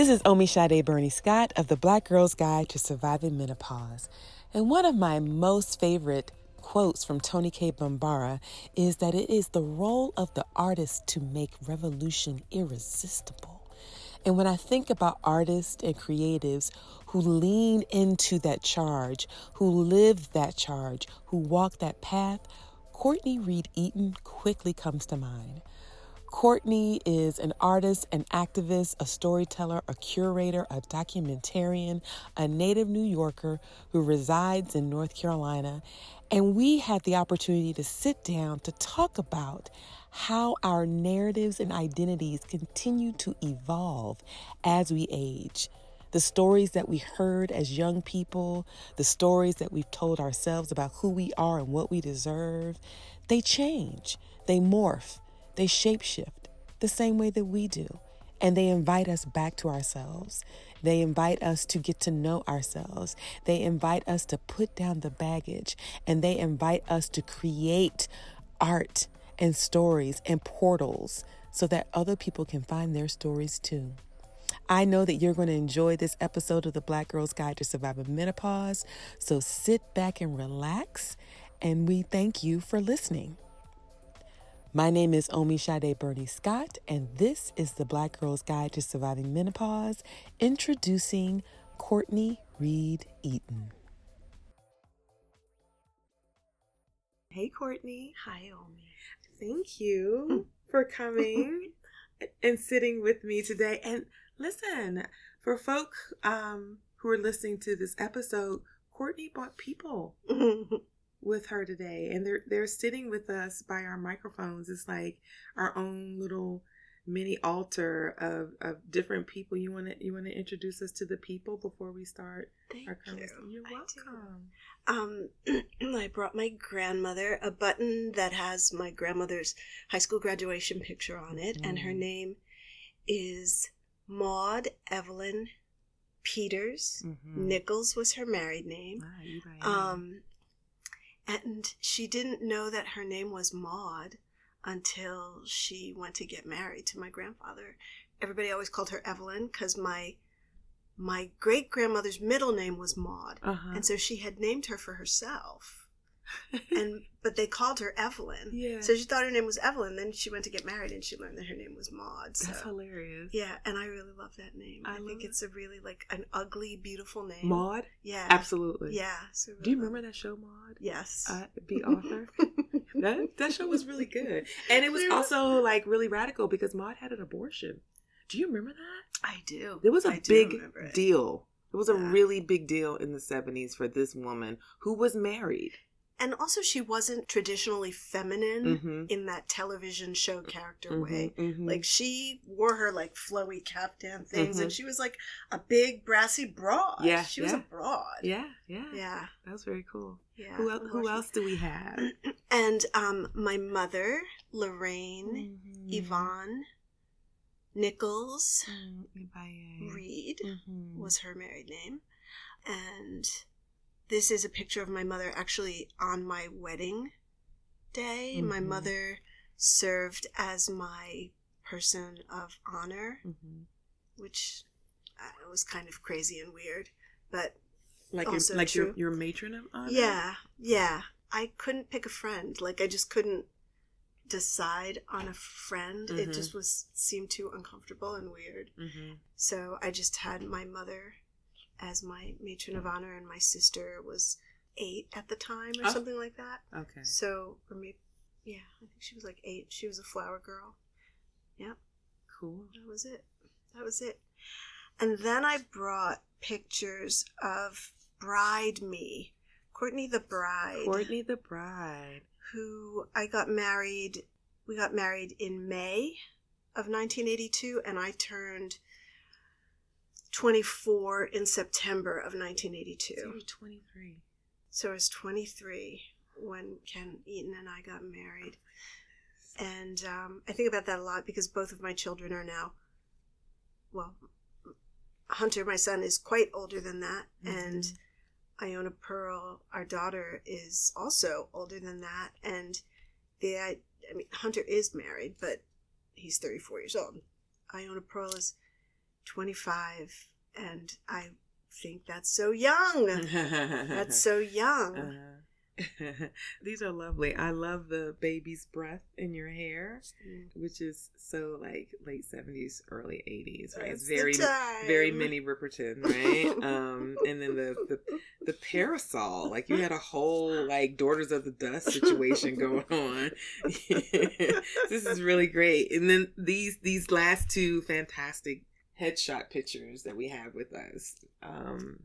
This is Omisade Burney-Scott of the Black Girl's Guide to Surviving Menopause. And one of my most favorite quotes from Toni Cade Bambara is that it is the role of the artist to make revolution irresistible. And when I think about artists and creatives who lean into that charge, who live that charge, who walk that path, Courtney Reid-Eaton quickly comes to mind. Courtney is an artist, an activist, a storyteller, a curator, a documentarian, a native New Yorker who resides in North Carolina. And we had the opportunity to sit down to talk about how our narratives and identities continue to evolve as we age. The stories that we heard as young people, the stories that we've told ourselves about who we are and what we deserve, they change, they morph they shapeshift the same way that we do. And they invite us back to ourselves. They invite us to get to know ourselves. They invite us to put down the baggage. And they invite us to create art and stories and portals so that other people can find their stories too. I know that you're going to enjoy this episode of the Black Girl's Guide to Surviving Menopause. So sit back and relax. And we thank you for listening. My name is Omisade Burney-Scott, and this is the Black Girl's Guide to Surviving Menopause, introducing Courtney Reed Eaton. Hey, Courtney. Hi, Omi. Thank you for coming and sitting with me today. And listen, for folk um, who are listening to this episode, Courtney bought people with her today and they're they're sitting with us by our microphones it's like our own little mini altar of, of different people you want to you want to introduce us to the people before we start Thank our conversation you. you're welcome um i brought my grandmother a button that has my grandmother's high school graduation picture on it mm. and her mm-hmm. name is maud evelyn peters mm-hmm. nichols was her married name ah, um and she didn't know that her name was Maud until she went to get married to my grandfather. Everybody always called her Evelyn because my my great grandmother's middle name was Maud, uh-huh. and so she had named her for herself and but they called her Evelyn. Yeah. So she thought her name was Evelyn. Then she went to get married, and she learned that her name was Maud. So. That's hilarious. Yeah, and I really love that name. I, I think it's a really like an ugly, beautiful name. Maud. Yeah. Absolutely. Yeah. So Do you remember that show, Maude? Yes. Uh, Bea Arthur. that that show was really good, and it was also like really radical because Maude had an abortion. Do you remember that? I do. It was a I big deal. It was a really big deal in the 70s for this woman who was married and also she wasn't traditionally feminine mm-hmm. in that television show character mm-hmm, way mm-hmm. like she wore her like flowy caftan things and mm-hmm. she was like a big brassy broad yeah she yeah. was a broad yeah yeah yeah that was very cool yeah who, el- who else do we have and um my mother lorraine mm-hmm. yvonne nichols mm, reed mm-hmm. was her married name and this is a picture of my mother actually on my wedding day. Mm-hmm. My mother served as my person of honor, mm-hmm. which uh, was kind of crazy and weird, but like also your, like true. your your matron of honor. Yeah, yeah. I couldn't pick a friend. Like I just couldn't decide on a friend. Mm-hmm. It just was seemed too uncomfortable and weird. Mm-hmm. So I just had my mother as my matron of honor, and my sister was eight at the time or oh. something like that. Okay. So, or maybe, yeah, I think she was like eight. She was a flower girl. Yep. Cool. That was it. That was it. And then I brought pictures of Bride Me, Courtney the Bride. Courtney the Bride. Who I got married, we got married in May of 1982, and I turned 24 in September of 1982. So 23. So I was 23 when Ken Eaton and I got married. And um, I think about that a lot because both of my children are now, well, Hunter, my son, is quite older than that. Mm-hmm. And Iona Pearl, our daughter, is also older than that. And the, I mean, Hunter is married, but he's 34 years old. Iona Pearl is 25, and I think that's so young. that's so young. Uh-huh. These are lovely. I love the baby's breath in your hair, mm. which is so like late seventies, early eighties, right? That's it's very very Minnie Riperton, right? um, and then the, the the parasol, like you had a whole like Daughters of the Dust situation going on. this is really great. And then these these last two fantastic headshot pictures that we have with us. Um,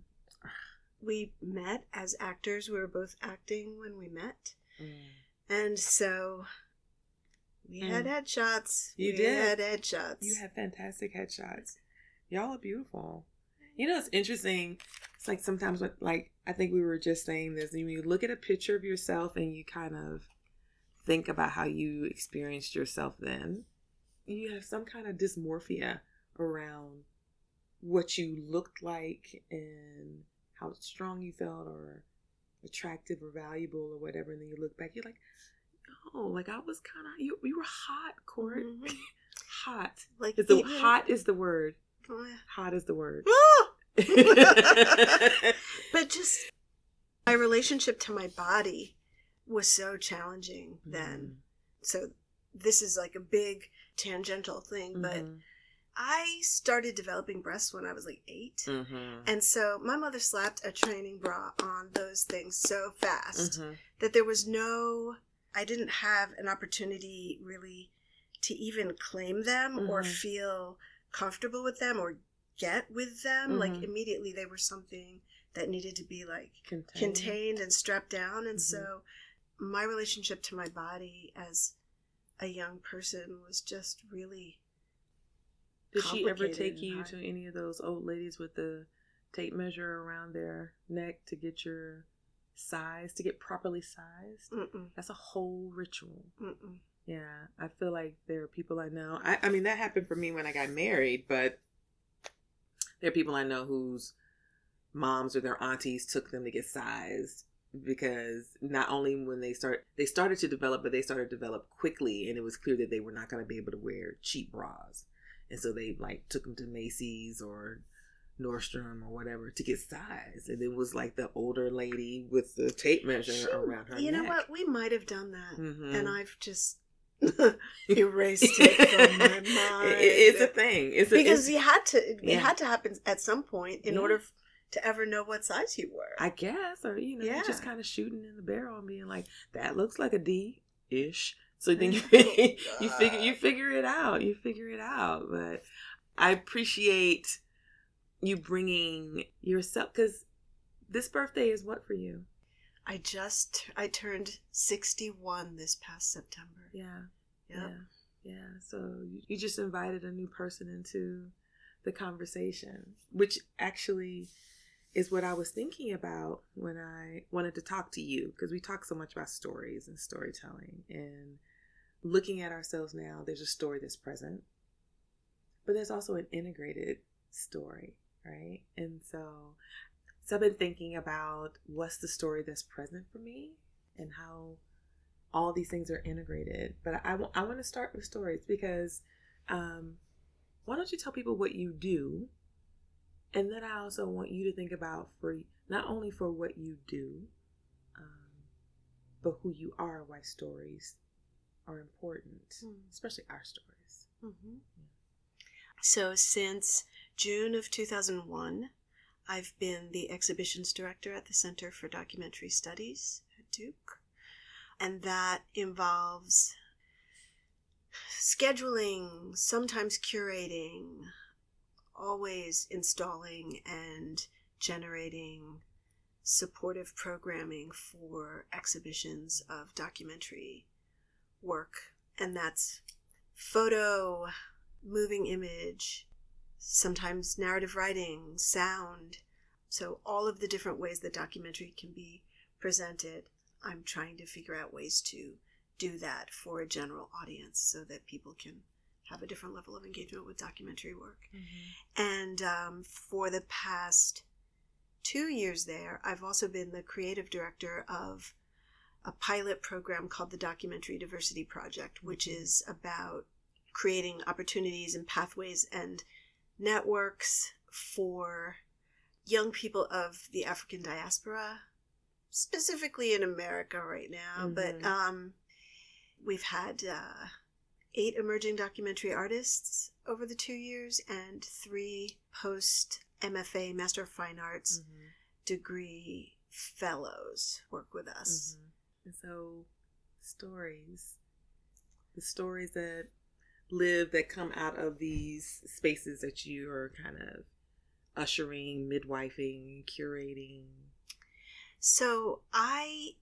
we met as actors. We were both acting when we met. Mm. And so we mm. had headshots. You we did. had headshots. You had fantastic headshots. Y'all are beautiful. You know, it's interesting. It's like sometimes, when, like, I think we were just saying this, when you look at a picture of yourself and you kind of think about how you experienced yourself then, you have some kind of dysmorphia around what you looked like and how strong you felt or attractive or valuable or whatever, and then you look back, you're like, oh, like I was kind of you. You were hot, Court. Mm-hmm. hot. Like is the hot is the word. Oh. Hot is the word. But just my relationship to my body was so challenging then. Mm-hmm. So this is like a big tangential thing, but mm-hmm. I started developing breasts when I was like 8 mm-hmm. And so my mother slapped a training bra on those things so fast mm-hmm. that there was no, I didn't have an opportunity really to even claim them mm-hmm. or feel comfortable with them or get with them. Like mm-hmm. immediately they were something that needed to be like contained, contained and strapped down. And so mm-hmm. my relationship to my body as a young person was just really did she ever take you to any of those old ladies with the tape measure around their neck to get your size, to get properly sized? Mm-mm. That's a whole ritual. Mm-mm. Yeah, I feel like there are people I know. I, I mean, that happened for me when I got married, but there are people I know whose moms or their aunties took them to get sized because not only when they start they started to develop but they started to develop quickly and it was clear that they were not going to be able to wear cheap bras and so they like took them to Macy's or Nordstrom or whatever to get size, and it was like the older lady with the tape measure she, around her. You neck. know what? We might have done that, mm-hmm. and I've just erased it from my mind. It, it's a thing. It's a, because it's, you had to. It yeah. had to happen at some point in yeah. order to ever know what size you were. I guess, or you know, yeah. just kind of shooting in the barrel and being like, "That looks like a D ish." So then you you figure you figure it out. You figure it out. But I appreciate you bringing yourself because this birthday is what for you? I just I turned sixty one this past September. Yeah. Yep. Yeah. Yeah. So you just invited a new person into the conversation, which actually is what I was thinking about when I wanted to talk to you because we talk so much about stories and storytelling and looking at ourselves now, there's a story that's present, but there's also an integrated story, right? And so, so I've been thinking about what's the story that's present for me and how all these things are integrated. But I, I want to start with stories because um, why don't you tell people what you do? And then I also want you to think about for not only for what you do, um, but who you are, why stories are important, mm. especially our stories. Mm-hmm. So, since June of 2001, I've been the exhibitions director at the Center for Documentary Studies at Duke, and that involves scheduling, sometimes curating, always installing and generating supportive programming for exhibitions of documentary work, and that's photo, moving image, sometimes narrative writing, sound. So, all of the different ways that documentary can be presented, I'm trying to figure out ways to do that for a general audience so that people can have a different level of engagement with documentary work. Mm-hmm. And um, for the past two years there, I've also been the creative director of a pilot program called the Documentary Diversity Project, which mm-hmm. is about creating opportunities and pathways and networks for young people of the African diaspora, specifically in America right now. But Mhm. um, we've had uh, eight emerging documentary artists over the two years and three post MFA Master of Fine Arts Mhm. degree fellows work with us. Mhm. And so, stories, the stories that live that come out of these spaces that you are kind of ushering, midwifing, curating. So I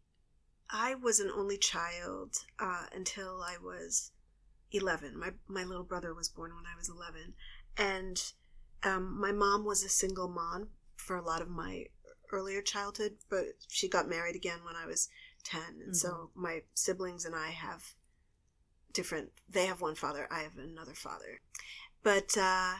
I was an only child uh, until I was eleven. My my little brother was born when I was eleven, and um, my mom was a single mom for a lot of my earlier childhood, but she got married again when I was ten, and so my siblings and I have different. They have one father. I have another father, but. Uh,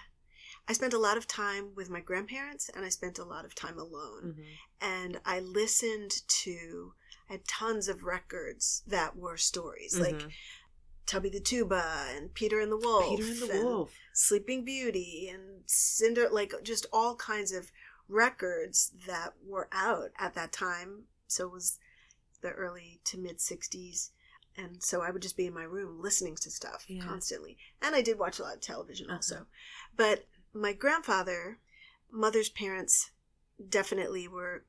I spent a lot of time with my grandparents and I spent a lot of time alone Mhm. and I listened to I had tons of records that were stories like Mhm. Tubby the Tuba and Peter and the Wolf, Peter and the and Wolf. Sleeping Beauty and Cinder, like just all kinds of records that were out at that time. So it was the early to mid '60s, and so I would just be in my room listening to stuff Yeah. constantly. And I did watch a lot of television Uh-huh. also, but my grandfather, mother's parents, definitely were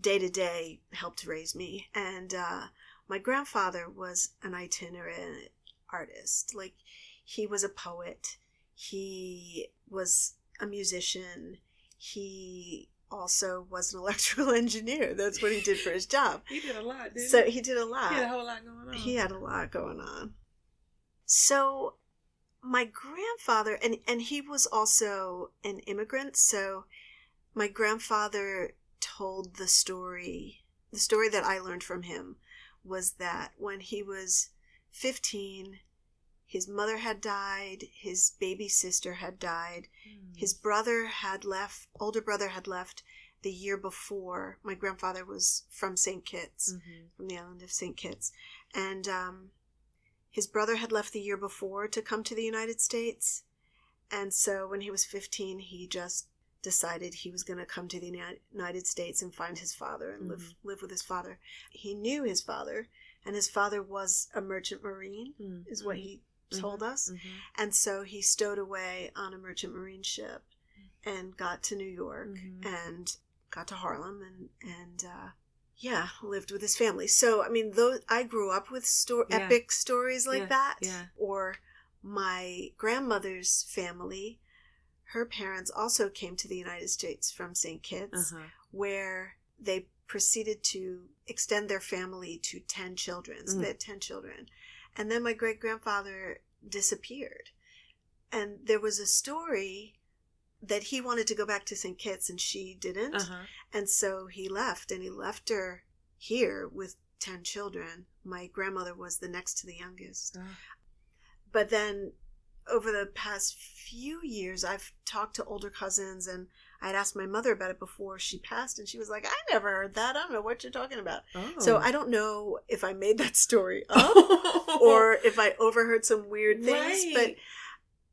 day to day helped raise me, and uh, my grandfather was an itinerant artist. Like he was a poet, he was a musician, he also was an electrical engineer. That's what he did for his job. He did a lot, didn't So he? he did a lot. He had a whole lot going on. He had a lot going on. So my grandfather and and he was also an immigrant, so my grandfather told the story the story that I learned from him was that when he was 15 his mother had died, his baby sister had died, Mm. his brother had left, older brother had left the year before. My grandfather was from St. Kitts Mhm. from the island of St. Kitts. And um, his brother had left the year before to come to the United States. And so when he was 15, he just decided he was going to come to the United States and find his father and live, live with his father. He knew his father, and his father was a merchant marine, Mhm. is what he told us. Mhm. And so he stowed away on a merchant marine ship and got to New York Mhm. and got to Harlem and and uh, yeah, lived with his family. So I mean, those I grew up with sto- Yeah. epic stories like Yeah, that. yeah. Or my grandmother's family, her parents also came to the United States from St. Kitts, Uh-huh. where they proceeded to extend their family to 10 children. So Mm. they had 10 children. And then my great grandfather disappeared. And there was a story that he wanted to go back to St. Kitts and she didn't. Uh-huh. And so he left and he left her here with 10 children. My grandmother was the next to the youngest. Ah. But then over the past few years, I've talked to older cousins and I'd asked my mother about it before she passed, and she was like, I never heard that. I don't know what you're talking about. Oh. So I don't know if I made that story up or if I overheard some weird things. Right. But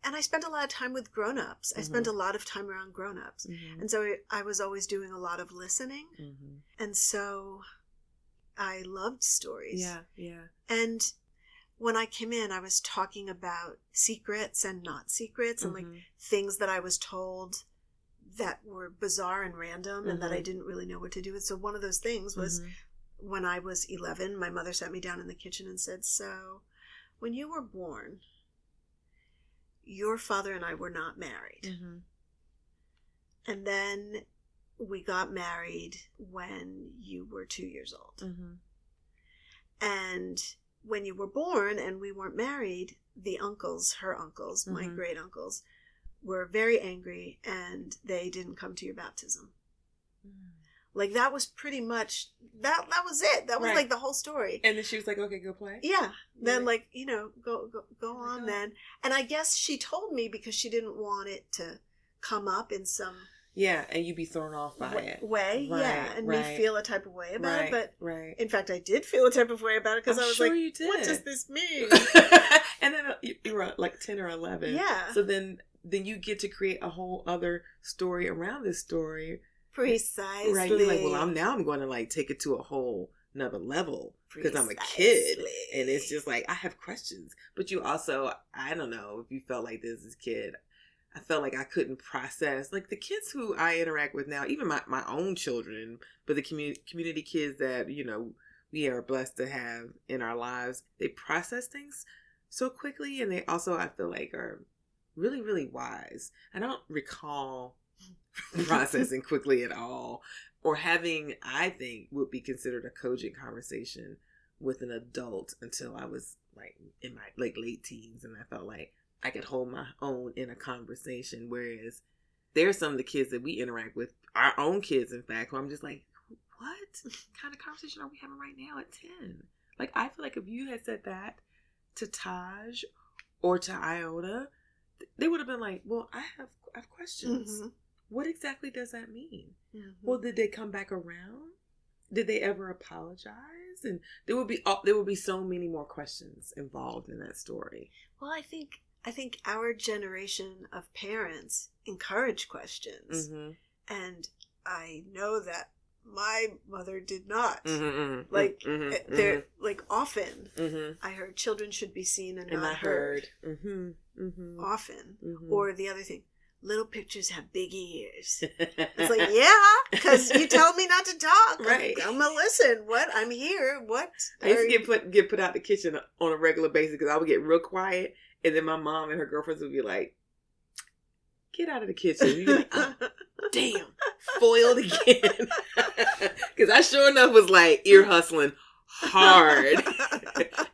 and I spent a lot of time with grown-ups. I spent Mhm. a lot of time around grown-ups. Mhm. And so I- I was always doing a lot of listening. Mhm. And so I loved stories. Yeah, yeah. And when I came in, I was talking about secrets and not secrets and like Mhm. things that I was told that were bizarre and random and that I Mhm. didn't really know what to do with. So one of those things was Mhm. when I was 11, my mother sat me down in the kitchen and said, So, when you were born, your father and I were not married. Mhm. And then we got married when you were two years old. Mhm. And when you were born and we weren't married, the uncles, her uncles, my Mhm. great uncles, were very angry and they didn't come to your baptism. Mm. Like that was pretty much that that was it. That was Right. like the whole story. And then she was like, "Okay, go play." Yeah. Then like, you know, go go go Oh on then. And I guess she told me because she didn't want it to come up in some Yeah, and you'd be thrown off by wa- it. way. yeah. And right. me feel a type of way about right, it. But right. in fact I did feel a type of way about it because I'm was sure like, you did. what does this mean? and then uh, you, you were like ten or eleven. Yeah. So then then you get to create a whole other story around this story. Precisely. Right. You're like, well, I'm now I'm going to like take it to a whole another level because I'm a kid and it's just like I have questions. But you also, I don't know if you felt like this as a kid. I felt like I couldn't process like the kids who I interact with now, even my, my own children, but the community community kids that you know we are blessed to have in our lives. They process things so quickly, and they also I feel like are really really wise. I don't recall processing quickly at all or having I think would be considered a cogent conversation with an adult until I was like in my like late teens and I felt like I could hold my own in a conversation. Whereas there's some of the kids that we interact with, our own kids, in fact, who I'm just like, what kind of conversation are we having right now at 10? Like, I feel like if you had said that to Taj or to Iota, they would have been like, well, I have, I have questions. Mm-hmm. What exactly does that mean? Mm-hmm. Well, did they come back around? Did they ever apologize? And there would be there would be so many more questions involved in that story. Well, I think I think our generation of parents encourage questions. Mm-hmm. And I know that my mother did not. Mm-hmm, mm-hmm like mm-hmm, eh, they're mm-hmm. like often. I heard children should be seen and, and not heard. heard. Mm-hmm. Often. Mm-hmm. Or the other thing, little pictures have big ears. it's like, yeah, because you told me not to talk. Right. I'm gonna listen. What? I'm here. What? I used to get put get put out the kitchen on a regular basis because I would get real quiet and then my mom and her girlfriends would be like, get out of the kitchen. You'd be like, oh, damn, foiled again. Because I sure enough was like ear hustling hard.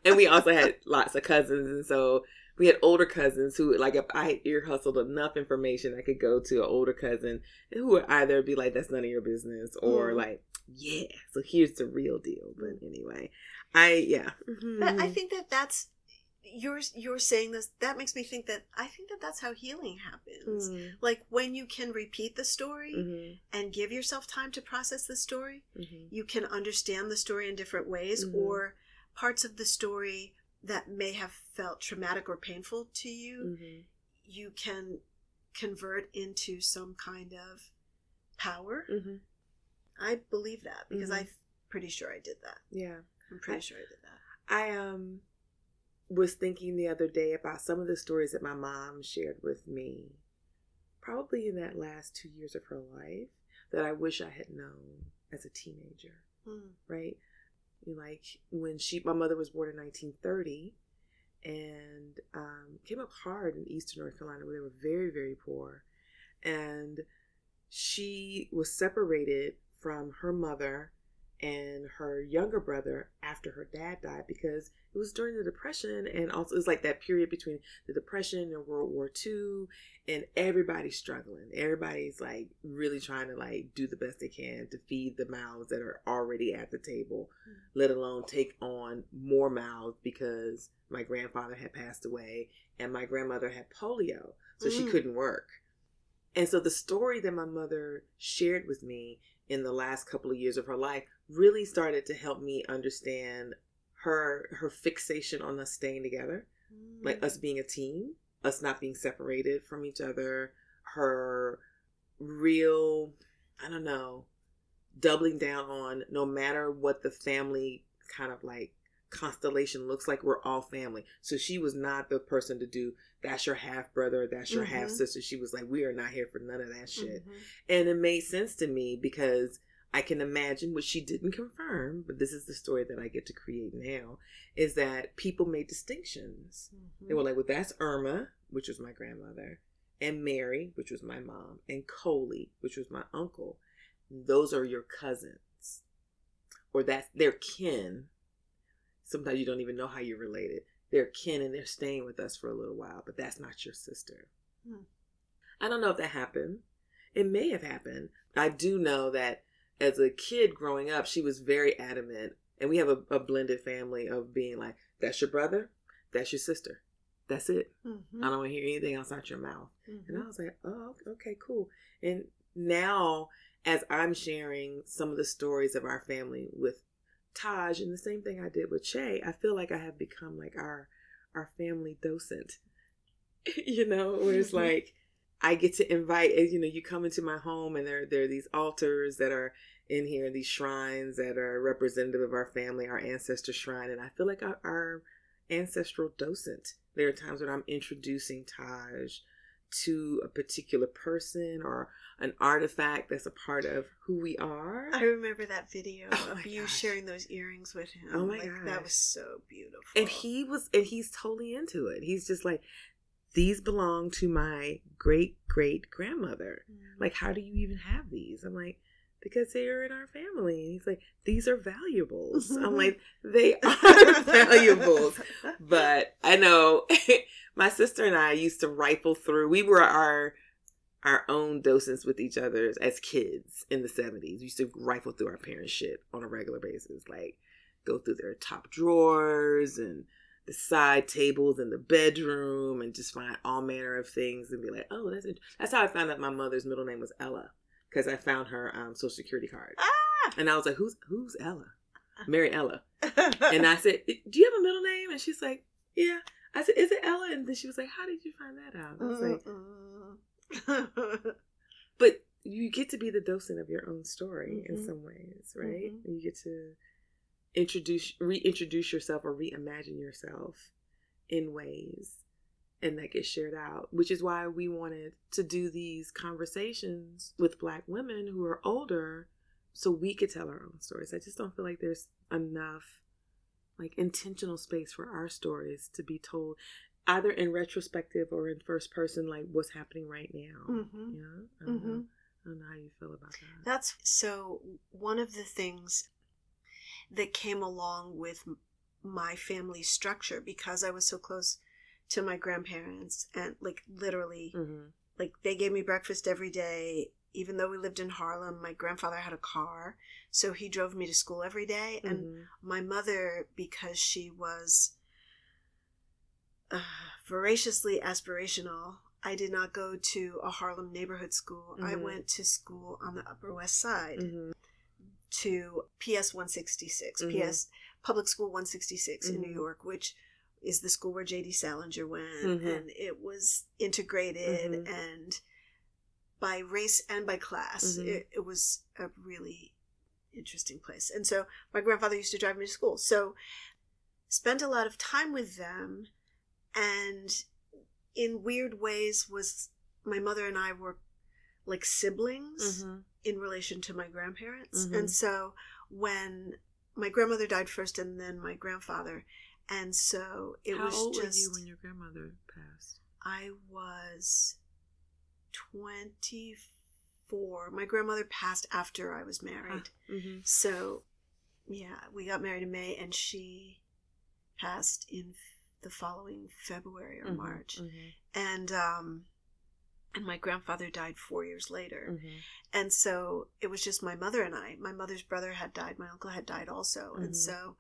and we also had lots of cousins. And so we had older cousins who, like, if I ear hustled enough information, I could go to an older cousin who would either be like, that's none of your business, or mm. like, yeah, so here's the real deal. But anyway, I, yeah. Mm-hmm. But I think that that's you're you're saying this that makes me think that i think that that's how healing happens mm. like when you can repeat the story mm-hmm. and give yourself time to process the story mm-hmm. you can understand the story in different ways mm-hmm. or parts of the story that may have felt traumatic or painful to you mm-hmm. you can convert into some kind of power mm-hmm. i believe that because mm-hmm. i'm pretty sure i did that yeah i'm pretty I, sure i did that i um was thinking the other day about some of the stories that my mom shared with me, probably in that last two years of her life, that I wish I had known as a teenager. Mm. Right? Like when she, my mother was born in 1930 and um, came up hard in Eastern North Carolina where they were very, very poor. And she was separated from her mother and her younger brother after her dad died because it was during the depression and also it was like that period between the depression and world war ii and everybody's struggling everybody's like really trying to like do the best they can to feed the mouths that are already at the table mm-hmm. let alone take on more mouths because my grandfather had passed away and my grandmother had polio so mm-hmm. she mm. couldn't work and so the story that my mother shared with me in the last couple of years of her life really started to help me understand her her fixation on us staying together, mm. like us being a team, us not being separated from each other, her real I don't know, doubling down on no matter what the family kind of like constellation looks like we're all family so she was not the person to do that's your half brother that's your mm-hmm. half sister she was like we are not here for none of that shit mm-hmm. and it made sense to me because I can imagine, which she didn't confirm, but this is the story that I get to create now, is that people made distinctions. Mm-hmm. They were like, well, that's Irma, which was my grandmother, and Mary, which was my mom, and Coley, which was my uncle. Those are your cousins. Or that's their kin. Sometimes you don't even know how you're related. They're kin and they're staying with us for a little while, but that's not your sister. Hmm. I don't know if that happened. It may have happened. I do know that as a kid growing up, she was very adamant. And we have a, a blended family of being like, that's your brother, that's your sister. That's it. Mm-hmm. I don't want to hear anything else out your mouth. Mm-hmm. And I was like, oh, okay, cool. And now, as I'm sharing some of the stories of our family with Taj, and the same thing I did with Che, I feel like I have become like our our family docent. you know, where it's Mhm. like I get to invite, eh, you know, you come into my home and there there are these altars that are in here, these shrines that are representative of our family, our ancestor shrine, and I feel like our, our ancestral docent. There are times when I'm introducing Taj to a particular person or an artifact that's a part of who we are. I remember that video Oh of you gosh. sharing those earrings with him. Oh my like, gosh. That was so beautiful. and he was and he's totally into it he's just like these belong to my great great grandmother. Mm. like how do you even have these? I'm like because they are in our family. And he's like these are valuables. I'm like they are valuables. But i know my sister and i used to rifle through. We were our our own docents with each other as kids in the 70s we used to rifle through our parents shit on a regular basis like go through their top drawers and the side tables in the bedroom and just find all manner of things and be like oh that's that's how i found out my mother's middle name was ella because i found her um, social security card Ah! and i was like who's who's ella mary ella and I said, "Do you have a middle name?" And she's like, "Yeah." I said, "Is it Ella?" And then she was like, "How did you find that out?" I was like, "But you get to be the docent of your own story in Mhm. some ways, right? Mhm. You get to introduce, reintroduce yourself, or reimagine yourself in ways." And that gets shared out, which is why we wanted to do these conversations with Black women who are older so we could tell our own stories. I just don't feel like there's enough like intentional space for our stories to be told either in retrospective or in first person like what's happening right now. Mhm. Yeah. I don't, know. Mhm. I don't know how you feel about that. That's so one of the things that came along with my family structure because I was so close to my grandparents and like literally Mhm. like they gave me breakfast every day even though we lived in Harlem my grandfather had a car so he drove me to school every day and Mhm. my mother because she was uh, voraciously aspirational i did not go to a harlem neighborhood school i Mhm. went to school on the upper west side Mhm. To ps 166 Mhm. ps public school 166 in new Mhm. york which is the school where jd salinger went Mhm. and it was integrated Mhm. and by race and by class Mhm. it, it was a really interesting place and so my grandfather used to drive me to school so spent a lot of time with them and in weird ways was my mother and i were like siblings Mhm. In relation to my grandparents Mhm. and so when my grandmother died first and then my grandfather and so it How was old just were you when your grandmother passed? I was 24. My grandmother passed after I was married. Mm-hmm. So, yeah, we got married in May and she passed in the following February or March. Mm-hmm. And um and my grandfather died 4 years later. Mm-hmm. And so it was just my mother and I. My mother's brother had died, my uncle had died also. Mhm. And so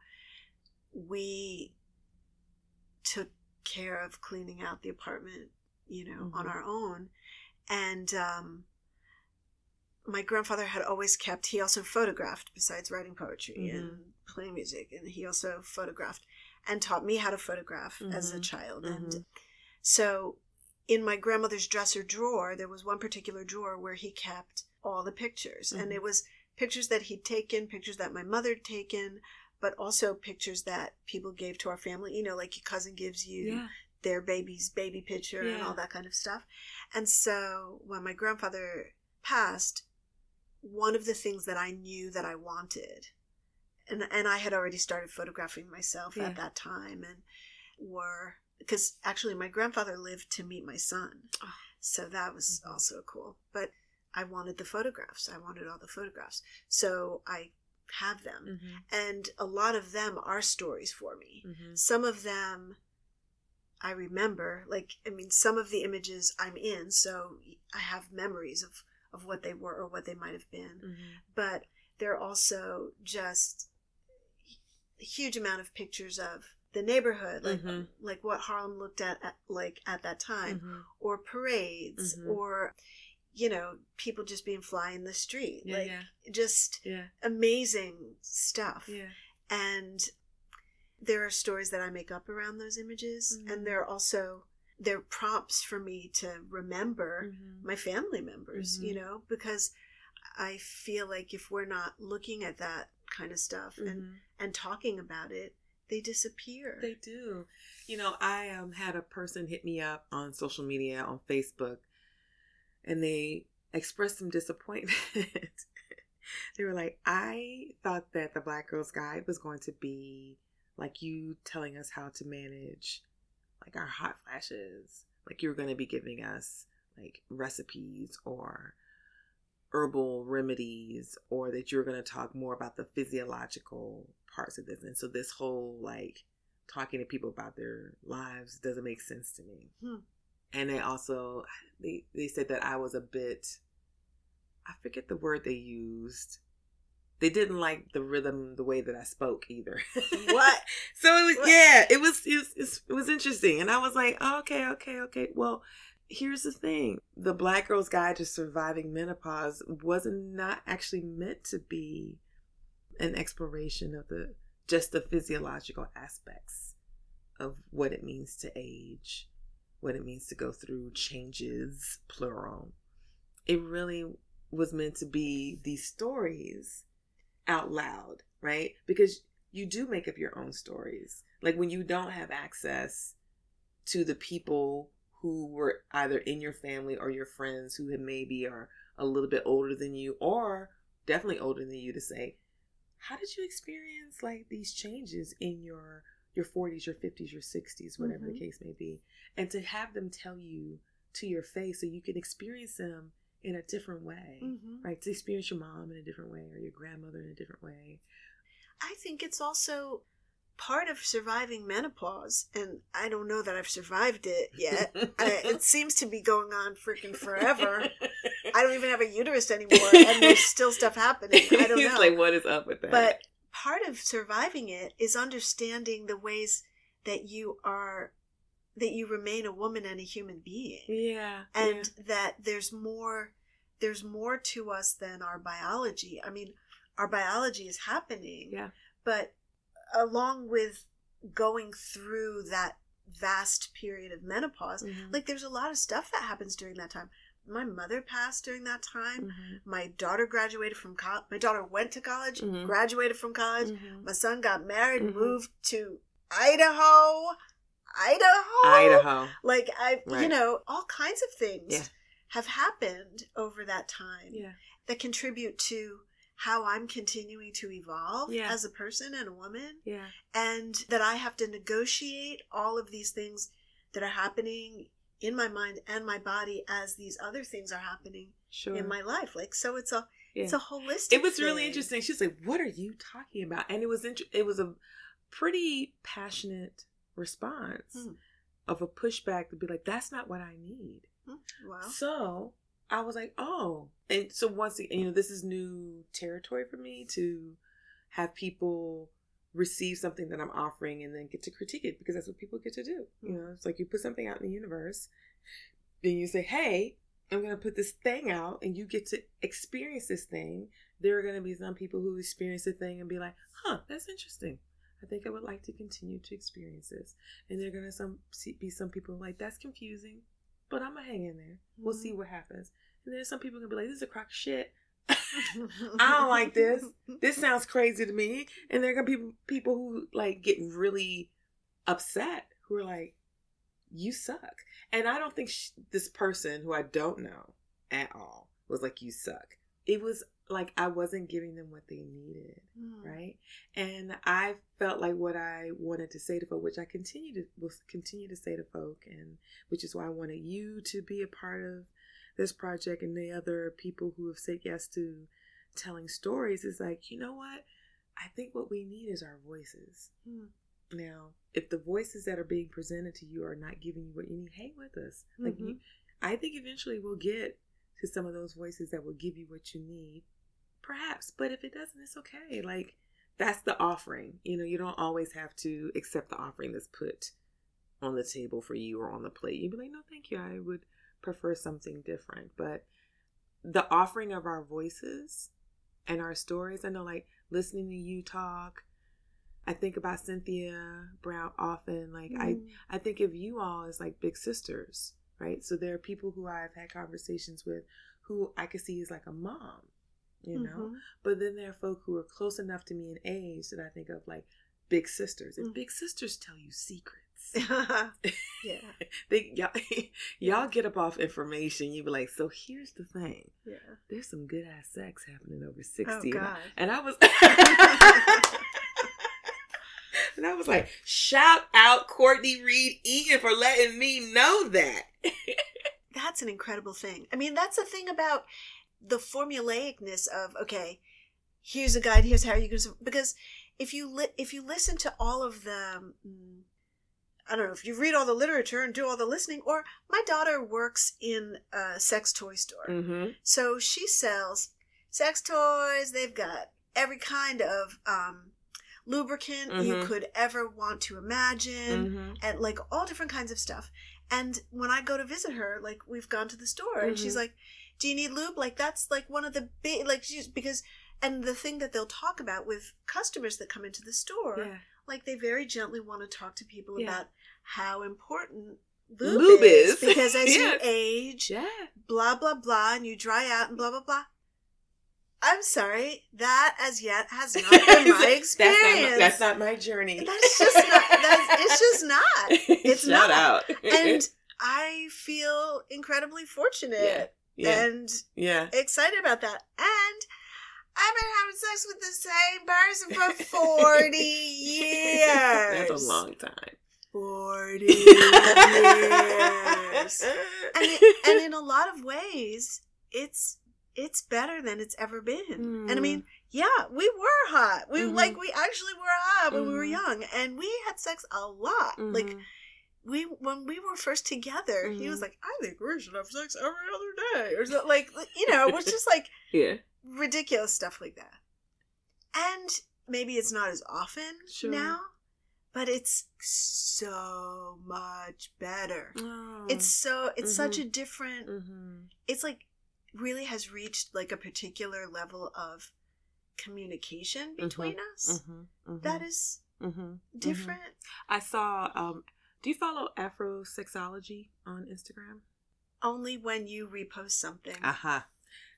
we took care of cleaning out the apartment, you know, on Mhm. our own. And um, my grandfather had always kept, he also photographed besides writing poetry and playing music. And he also photographed and taught me how to photograph as a Mhm. child. And Mhm. so in my grandmother's dresser drawer, there was one particular drawer where he kept all the pictures. And Mhm. it was pictures that he'd taken, pictures that my mother had taken, but also pictures that people gave to our family. You know, like your cousin gives you Yeah. their baby's baby picture and all that kind of stuff. And so when my grandfather passed, one of the things that I knew that I wanted, and and I had already started photographing myself Yeah. at that time, and were because actually my grandfather lived to meet my son, Oh. so that was Mhm. also cool. But I wanted the photographs. I wanted all the photographs, so I have them, Mm-hmm. and a lot of them are stories for me Mm-hmm. some of them I remember. Like, I mean, some of the images I'm in, so I have memories of, of what they were or what they might have been. Mm-hmm. But they're also just a huge amount of pictures of the neighborhood, like Mhm. like what Harlem looked at, at like at that time, Mm-hmm. or parades, Mhm. or you know, people just being fly in the street, Yeah, like yeah. just Yeah. amazing stuff Yeah. and there are stories that I make up around those images, and there are also they're prompts for me to remember Mm-hmm. my family members, you Mhm. know, because I feel like if we're not looking at that kind of stuff and and talking about it, they disappear. They do. You know, I um, had a person hit me up on social media on Facebook, and they expressed some disappointment. they were like, "I thought that the Black Girls Guide was going to be like you telling us how to manage like our hot flashes, like you were going to be giving us like recipes or." herbal remedies or that you're going to talk more about the physiological parts of this. And so this whole like talking to people about their lives doesn't make sense to me. Hmm. and they also they, they said that i was a bit i forget the word they used. They didn't like the rhythm the way that i spoke either. What? so it was What? yeah it was it was, it was interesting. And i was like oh, okay okay okay. Well here's the thing. The black girl's guide to surviving menopause wasn't not actually meant to be an exploration of the just the physiological aspects of what it means to age what it means to go through changes plural. It really was meant to be these stories out loud right? Because you do make up your own stories. Like when you don't have access to the people who were either in your family or your friends who maybe are a little bit older than you or definitely older than you to say how did you experience like these changes in your your 40s your 50s your 60s whatever Mhm. the case may be and to have them tell you to your face so you can experience them in a different way Mhm. right to experience your mom in a different way or your grandmother in a different way I think it's also part of surviving menopause, and I don't know that I've survived it yet. I, it seems to be going on freaking forever. I don't even have a uterus anymore, and there's still stuff happening. I don't know. like what is up with that but part of surviving it is understanding the ways that you are that you remain a woman and a human being yeah and that there's more there's more to us than our biology i mean our biology is happening yeah but along with going through that vast period of menopause Mhm. like there's a lot of stuff that happens during that time my mother passed during that time Mhm. my daughter graduated from college my daughter went to college Mhm. graduated from college Mhm. my son got married Mhm. moved to idaho idaho Idaho. like i you know all kinds of things Yeah. have happened over that time Yeah. that contribute to how i'm continuing to evolve Yeah. as a person and a woman Yeah. and that i have to negotiate all of these things that are happening in my mind and my body as these other things are happening Sure. in my life like so it's a Yeah. it's a holistic it was really interesting. She's like, "What are you talking about?" And it was int- it was a pretty passionate response Hmm. of a pushback to be like, "That's not what I need." Hmm, wow So I was like, "Oh," and so once again, you know, this is new territory for me to have people receive something that I'm offering and then get to critique it because that's what people get to do. You know, it's like you put something out in the universe, then you say, "Hey, I'm going to put this thing out and you get to experience this thing. There are going to be some people who experience the thing and be like, huh, that's interesting. I think I would like to continue to experience this. And there are going to some be some people like, that's confusing, but I'm going to hang in there. We'll see mm-hmm. what happens. And there's some people going to be like, this is a crock of shit. I don't like this. This sounds crazy to me. And there are going to be people, who like get really upset who are like, you suck. And I don't think sh- this person who I don't know at all was like, you suck. It was like I wasn't giving them what they needed, Hmm. right? And I felt like what I wanted to say to folk, which I continue to will continue to say to folk, and which is why I wanted you to be a part of this project and the other people who have said yes to telling stories is like, you know what? I think what we need is our voices. Hmm. Now, if the voices that are being presented to you are not giving you what you need, hang with us. Like, you, Mhm. I think eventually we'll get to some of those voices that will give you what you need, perhaps. But if it doesn't, it's okay. Like, that's the offering. You know, you don't always have to accept the offering that's put on the table for you or on the plate. You'd be like, no, thank you. I would prefer something different. But the offering of our voices and our stories, I know, like, listening to you talk, I think about Cynthia Brown often. Like Mm. I, I think of you all as like big sisters, right? So there are people who I've had conversations with who I could see as like a mom, you know. Mhm. But then there are folk who are close enough to me in age that I think of like big sisters, and Mm. big sisters tell you secrets. yeah, they y'all, y'all get up off information. You be like, so here's the thing. yeah. There's some good ass sex happening over sixty. And I- God. and I was And I was like, shout out Courtney Reid-Eaton for letting me know that. that's an incredible thing. I mean, that's the thing about the formulaicness of okay, here's a guide, here's how you can because if you li- if you listen to all of the mm, I don't know if you read all the literature and do all the listening, or my daughter works in a sex toy store, Mm-hmm. so she sells sex toys. They've got every kind of um, lubricant you Mhm. could ever want to imagine Mm-hmm. and like all different kinds of stuff. And when I go to visit her, like we've gone to the store and she's Mhm. like, "Do you need lube?" Like that's like one of the big like she's because and the thing that they'll talk about with customers that come into the store, Yeah. Like they very gently want to talk to people Yeah. about how important lube, Lube is, is. because as you age, Yeah. blah blah blah, and you dry out and blah blah blah. I'm sorry, that as yet has not been my experience. That's not, my, that's not my journey. That's just not. That's, it's just not. It's Shout not. out. And I feel incredibly fortunate yeah. and yeah. excited about that. And I've been having sex with the same person for forty years. That's a long time. Forty years. And, it, and in a lot of ways, it's it's better than it's ever been. And I mean, yeah, we were hot. We Mhm. like we actually were hot when we were Mhm. young, and we had sex a lot. Like Mhm. We when we were first together, he was Mhm. like, "I think we should have sex every other day," or so, like you know, it was just like yeah. ridiculous stuff like that. And maybe it's not as often Sure. now, but it's so much better. Oh. It's so it's such a different. Mm-hmm. It's like really has reached like a particular level of communication between us Mm-hmm. that is mm-hmm. different. I saw. Um, do you follow AfroSexology on Instagram? Only when you repost something. Uh huh.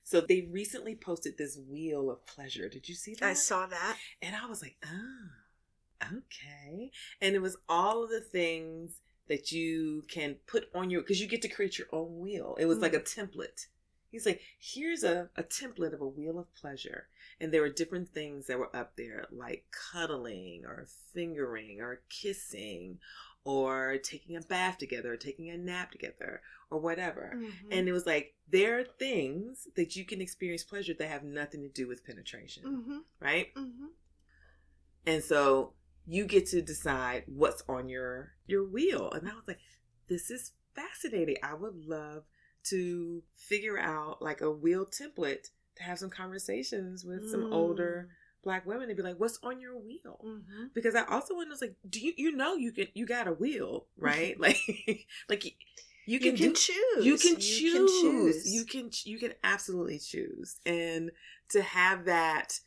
So they recently posted this wheel of pleasure. Did you see that? I saw that. And I was like, oh, okay. And it was all of the things that you can put on your, because you get to create your own wheel. It was like a template. He's like, here's a, a template of a wheel of pleasure. And there were different things that were up there, like cuddling or fingering or kissing or taking a bath together or taking a nap together or whatever. Mhm. And it was like, there are things that you can experience pleasure that have nothing to do with penetration, Mhm. right? Mhm. And so you get to decide what's on your your wheel. And I was like, this is fascinating. I would love to figure out like a wheel template to have some conversations with some older black women and be like, what's on your wheel? Mhm. Because I also want to like, do you you know you can you got a wheel, right? like like you, you You can, can, do choose. you can choose. You can choose. You can you can absolutely choose. And to have that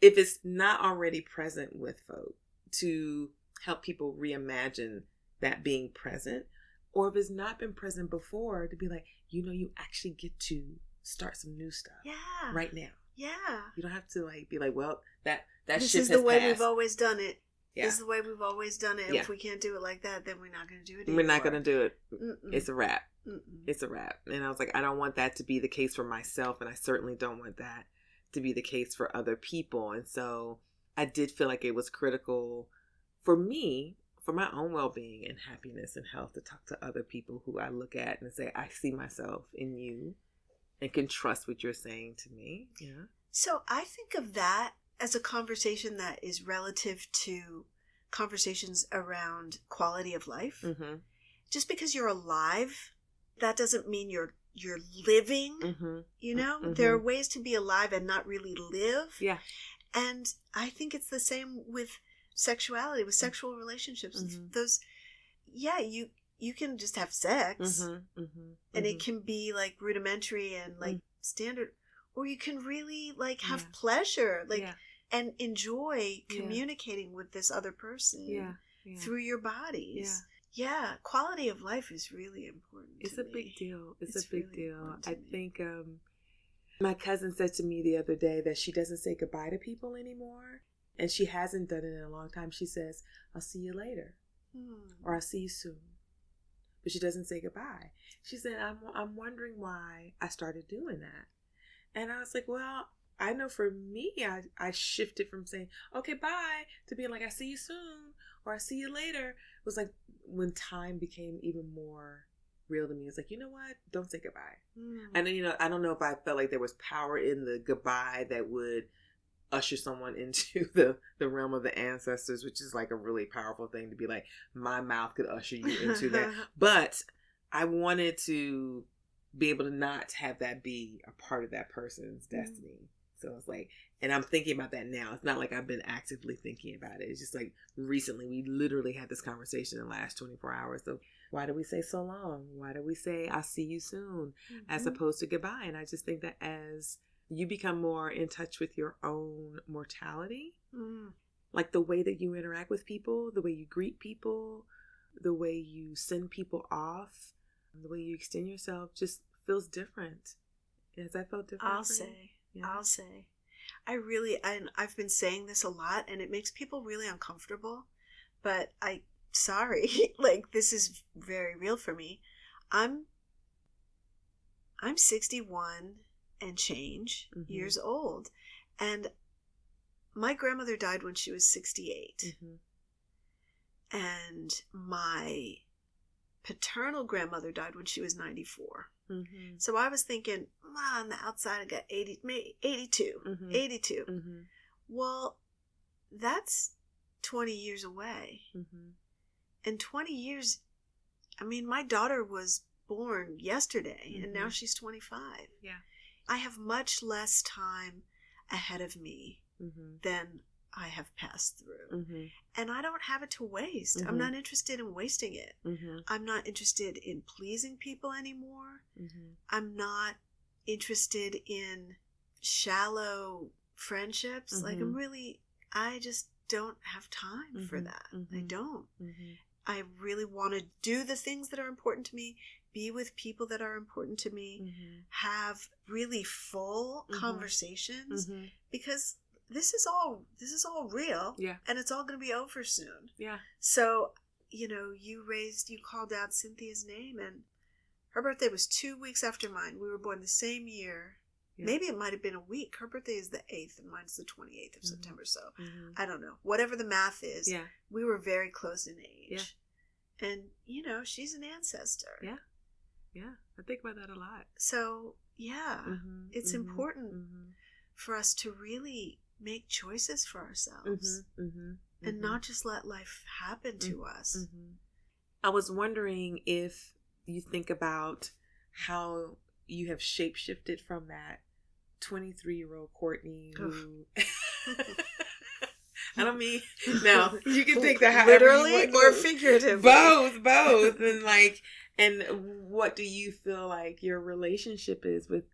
if it's not already present with folk to help people reimagine that being present or if it's not been present before to be like, you know you actually get to start some new stuff Yeah. right now. Yeah. You don't have to like be like, well, that that this is the way passed. we've always done it. yeah. This is the way we've always done it. Yeah. If we can't do it like that, then we're not going to do it. We're not gonna do it. Mm-mm. It's a wrap. Mm-mm. it's a wrap. And I was like, I don't want that to be the case for myself, and I certainly don't want that to be the case for other people. And so I did feel like it was critical for me, for my own well being and happiness and health, to talk to other people who I look at and say, I see myself in you and can trust what you're saying to me. Yeah. So I think of that as a conversation that is relative to conversations around quality of life. Mm-hmm. Just because you're alive, that doesn't mean you're you're living. Mm-hmm. You know, Mhm. there are ways to be alive and not really live. Yeah. And I think it's the same with sexuality, with sexual relationships. Mhm. Those, yeah, you you can just have sex, Mm-hmm. Mm-hmm. and it can be like rudimentary and like standard, or you can really like have Yeah. pleasure, like yeah. and enjoy Yeah. communicating with this other person Yeah. yeah. through your bodies. Yeah. quality of life is really important. It's a big deal. It's, It's a big really deal. I me. think um, my cousin said to me the other day that she doesn't say goodbye to people anymore. And she hasn't done it in a long time. She says, I'll see you later Hmm. or I'll see you soon. But she doesn't say goodbye. She said, I'm, I'm wondering why I started doing that. And I was like, well, I know for me, I, I shifted from saying, okay, bye, to being like, I see you soon or I see you later. It was like when time became even more real to me. It's like, you know what? Don't say goodbye. Hmm. And then, you know, I don't know if I felt like there was power in the goodbye that would usher someone into the, the realm of the ancestors, which is like a really powerful thing to be like, my mouth could usher you into that. But I wanted to be able to not have that be a part of that person's Mm. destiny. So it's like, and I'm thinking about that now. It's not like I've been actively thinking about it. It's just like recently we literally had this conversation in the last 24 hours. So why do we say so long? Why do we say I'll see you soon as Mhm. opposed to goodbye? And I just think that as you become more in touch with your own mortality, Hmm. like the way that you interact with people, the way you greet people, the way you send people off, the way you extend yourself just feels different. Has that felt different? I'll say. Yeah. I'll say. I really, and I've been saying this a lot, and it makes people really uncomfortable. But I, sorry, like this is very real for me. I'm, I'm 61 and change Mhm. years old, and my grandmother died when she was 68, Mhm. and my paternal grandmother died when she was 94. Mhm. So I was thinking, well, on the outside, I got 80, may- 82. Mhm. 82. Mhm. Well, that's 20 years away. Mhm. In 20 years, I mean, my daughter was born yesterday and now she's 25. Yeah. I have much less time ahead of me Mhm. than I have passed through. Mhm. And I don't have it to waste. Mhm. I'm not interested in wasting it. Mhm. I'm not interested in pleasing people anymore. Mhm. I'm not interested in shallow friendships. Like, I'm Mhm. really, I just don't have time for that. I don't. I really want to do the things that are important to me, be with people that are important to me, Mhm. have really full Mhm. conversations Mhm. because this is all this is all real Yeah. and it's all going to be over soon. Yeah. So, you know, you raised, you called out Cynthia's name, and her birthday was two weeks after mine. We were born the same year. Yeah. Maybe it might have been a week. Her birthday is the 8th, and mine's the 28th of Mhm. September. So Mhm. I don't know. Whatever the math is, Yeah. we were very close in age. Yeah. And, you know, she's an ancestor. Yeah. Yeah. I think about that a lot. So, yeah, Mhm. it's Mhm. important Mhm. for us to really make choices for ourselves Mhm. Mhm. and Mhm. not just let life happen to us. I was wondering if you think about how you have shapeshifted from that 23 year old Courtney who. I don't mean no. You can take that literally or figuratively. both, both, and like, and what do you feel like your relationship is with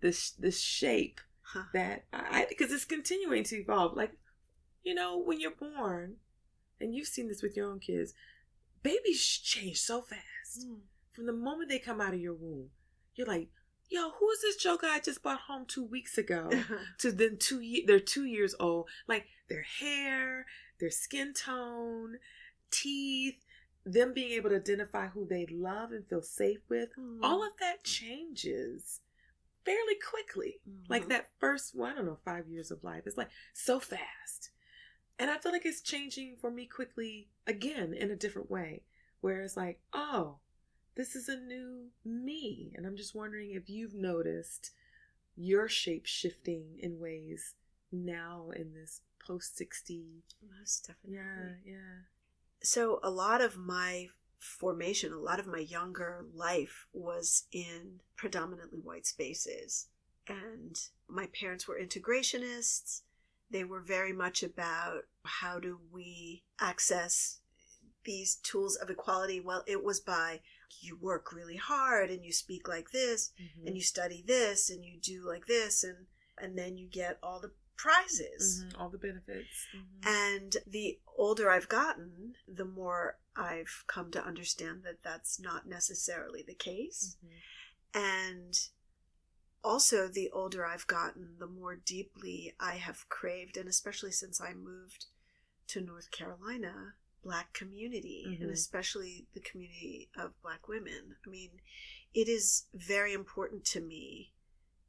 this this shape Huh. that I because it's continuing to evolve. Like, you know, when you're born, and you've seen this with your own kids, babies change so fast. Mm. From the moment they come out of your womb, you're like, yo, who is this joker I just brought home two weeks ago? to then two ye- they're two years old. Like their hair, their skin tone, teeth, them being able to identify who they love and feel safe with, Mm. all of that changes fairly quickly. Like Mhm. that first, well, I don't know, five years of life. It's like so fast. And I feel like it's changing for me quickly again in a different way. Where it's like, oh, this is a new me. And I'm just wondering if you've noticed your shape shifting in ways now in this post 60. Most definitely. Yeah, yeah. So a lot of my formation, a lot of my younger life was in predominantly white spaces. And my parents were integrationists. They were very much about how do we access these tools of equality. Well, it was by you work really hard and you speak like this Mhm. and you study this and you do like this and and then you get all the prizes. Mhm, All the benefits. Mhm. And the older I've gotten, the more I've come to understand that that's not necessarily the case. Mhm. And also, the older I've gotten, the more deeply I have craved, and especially since I moved to North Carolina, Black community, and Mhm. especially the community of Black women. I mean, it is very important to me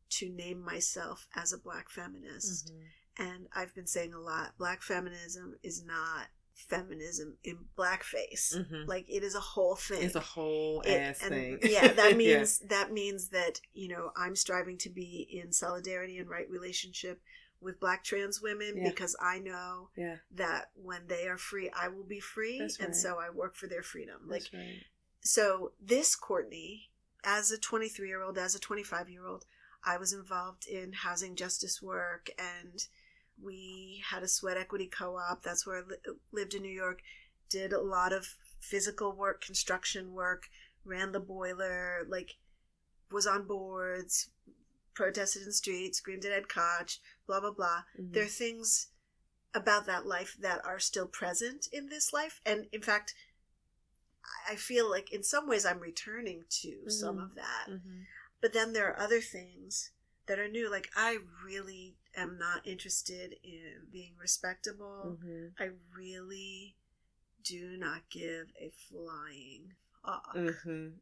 to name myself as a Black feminist. Mhm. And I've been saying a lot Black feminism is not feminism in blackface. Mhm. Like, it is a whole thing It's a whole it- ass and thing. yeah that Yeah. means that means that you know i'm striving to be in solidarity and right relationship with black trans women Yeah. because i know Yeah, that when they are free i will be free That's and so i work for their freedom. Like right. so this courtney as a 23 year old as a 25 year old i was involved in housing justice work and we had a sweat equity co-op. That's where i li- lived in new york. Did a lot of physical work construction work ran the boiler like was on boards protested in the streets screamed at ed koch blah blah blah Mhm. there are things about that life that are still present in this life and in fact i feel like in some ways i'm returning to some Mhm. of that Mhm. but then there are other things that are new like i really am not interested in being respectable Mhm. i really do not give a flying fuck Mhm.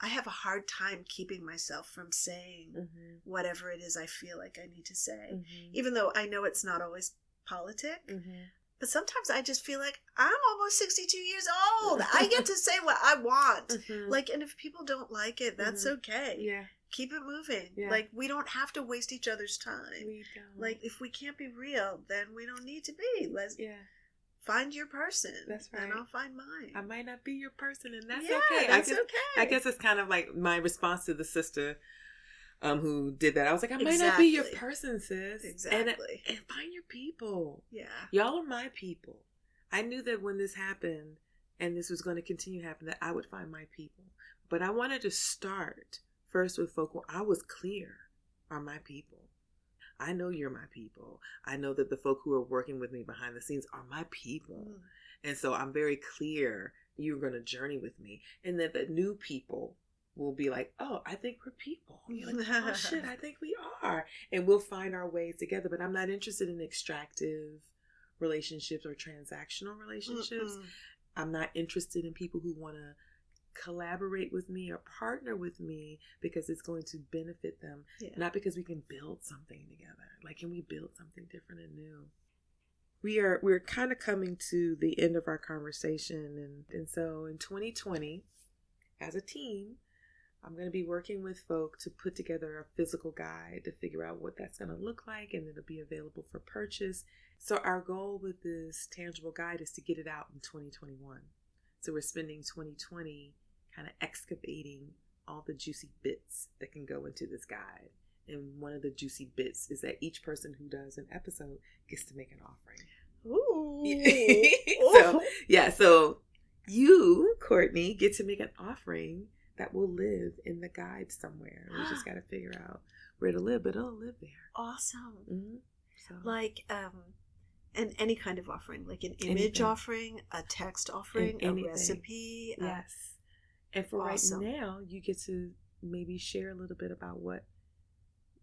I have a hard time keeping myself from saying Mhm. whatever it is i feel like i need to say Mhm. even though I know it's not always politic. Mhm. But sometimes I just feel like I'm almost 62 years old. I get to say what I want. Mhm. Like, and if people don't like it, that's Mhm. okay. yeah, Keep it moving. Yeah. Like, we don't have to waste each other's time. we don't. Like, if we can't be real, then we don't need to be. Let's yeah, find your person. That's right. And. I'll find mine. I might not be your person, and that's yeah, okay. That's I guess, okay. I guess it's kind of like my response to the sister um who did that. I was like, I might not be your person, sis. And, Exactly. and find your people. Yeah. Y'all are my people. I knew that when this happened and this was going to continue to happen, that I would find my people. But I wanted to start first with folk where I was clear are my people. I know you're my people. I know that the folk who are working with me behind the scenes are my people. Mm. And so I'm very clear you're going to journey with me. And that the new people will be like, oh, I think we're people. Like, oh, shit, I think we are. And we'll find our ways together. But I'm not interested in extractive relationships or transactional relationships. Mm-mm. I'm not interested in people who want to collaborate with me or partner with me because it's going to benefit them, Yeah. not because we can build something together. Like, can we build something different and new? We are we're kind of coming to the end of our conversation, and and so in 2020, as a team, I'm going to be working with folk to put together a physical guide to figure out what that's going to look like, and it'll be available for purchase. So our goal with this tangible guide is to get it out in 2021. So we're spending 2020 kind of excavating all the juicy bits that can go into this guide. And one of the juicy bits is that each person who does an episode gets to make an offering. Ooh. so, yeah, so you, Courtney, get to make an offering that will live in the guide somewhere. We just got to figure out where to live, but it'll live there. awesome. hmm So, like um and any kind of offering like an image Anything. offering a text offering a anything. recipe a- yes. And for Awesome. right now, you get to maybe share a little bit about what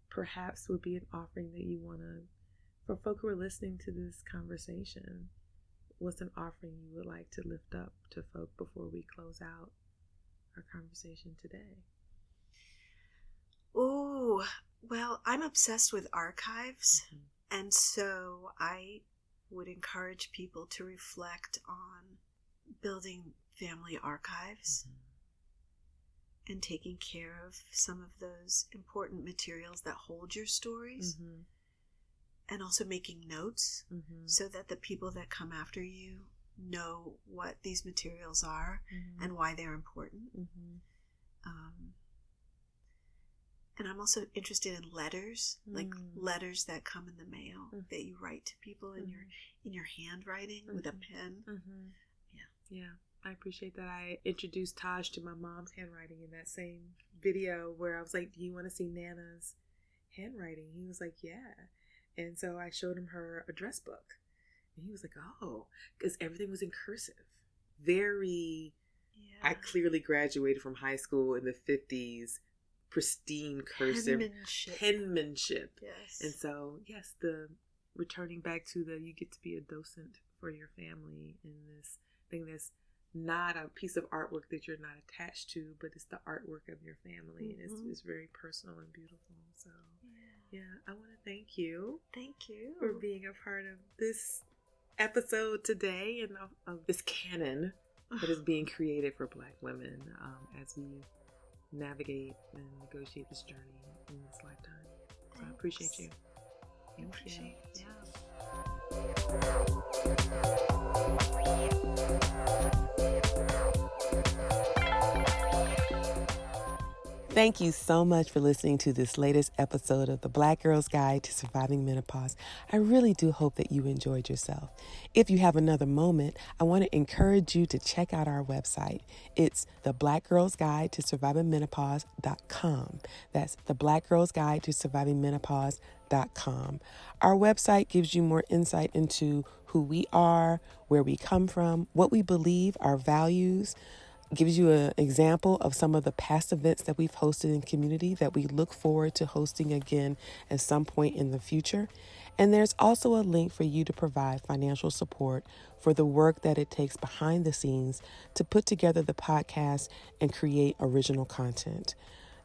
perhaps would be an offering that you want to, for folk who are listening to this conversation, what's an offering you would like to lift up to folk before we close out our conversation today? oh well i'm obsessed with archives Mhm. and so i would encourage people to reflect on building family archives and taking care of some of those important materials that hold your stories Mhm. and also making notes Mhm. so that the people that come after you know what these materials are Mhm. and why they're important. Mhm. Um, and I'm also interested in letters, like Mm. letters that come in the mail Mhm. that you write to people in your in your handwriting with a Mhm. pen. Mm-hmm. Yeah. Yeah. I appreciate that. I introduced Taj to my mom's handwriting in that same video where I was like, Do you want to see Nana's handwriting? He was like, Yeah. And so I showed him her address book. And he was like, oh, because everything was in cursive. Very, Yeah. I clearly graduated from high school in the 50s, pristine cursive Penmanship. penmanship. Yes. And so, yes, the returning back to the you get to be a docent for your family in this thing that's not a piece of artwork that you're not attached to, but it's the artwork of your family. And it's, Mhm. it's very personal and beautiful. So, Yeah. yeah, I want to thank you Thank you. for being a part of this episode today and of, of this canon that is being created for Black women um, as we navigate and negotiate this journey in this lifetime. So I appreciate you. Thank Appreciate you. you. Yeah. Thank you so much for listening to this latest episode of the Black Girl's Guide to Surviving Menopause. I really do hope that you enjoyed yourself. If you have another moment, I want to encourage you to check out our website. It's the Black Girl's Guide to Surviving Menopause.com. That's the Black Girl's Guide to Surviving Menopause.com. Our website gives you more insight into who we are, where we come from, what we believe, our values gives you an example of some of the past events that we've hosted in community that we look forward to hosting again at some point in the future. And there's also a link for you to provide financial support for the work that it takes behind the scenes to put together the podcast and create original content.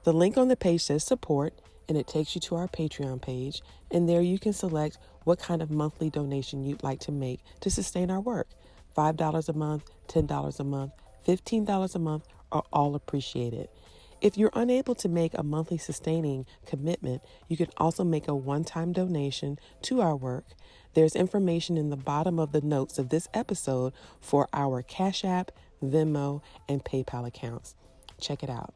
The link on the page says support and it takes you to our Patreon page. And there you can select what kind of monthly donation you'd like to make to sustain our work $5 a month, $10 a month, $15 a month are all appreciated. If you're unable to make a monthly sustaining commitment, you can also make a one time donation to our work. There's information in the bottom of the notes of this episode for our Cash App, Venmo, and PayPal accounts. Check it out.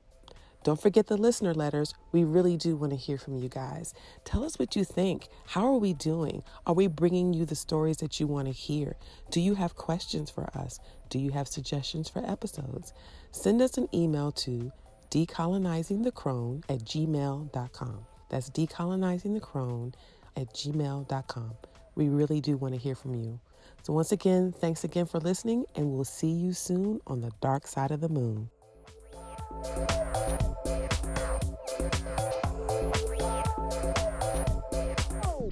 Don't forget the listener letters. We really do want to hear from you guys. Tell us what you think. How are we doing? Are we bringing you the stories that you want to hear? Do you have questions for us? Do you have suggestions for episodes? Send us an email to decolonizingthecrone at gmail.com. That's decolonizingthecrone at gmail.com. We really do want to hear from you. So, once again, thanks again for listening, and we'll see you soon on the dark side of the moon.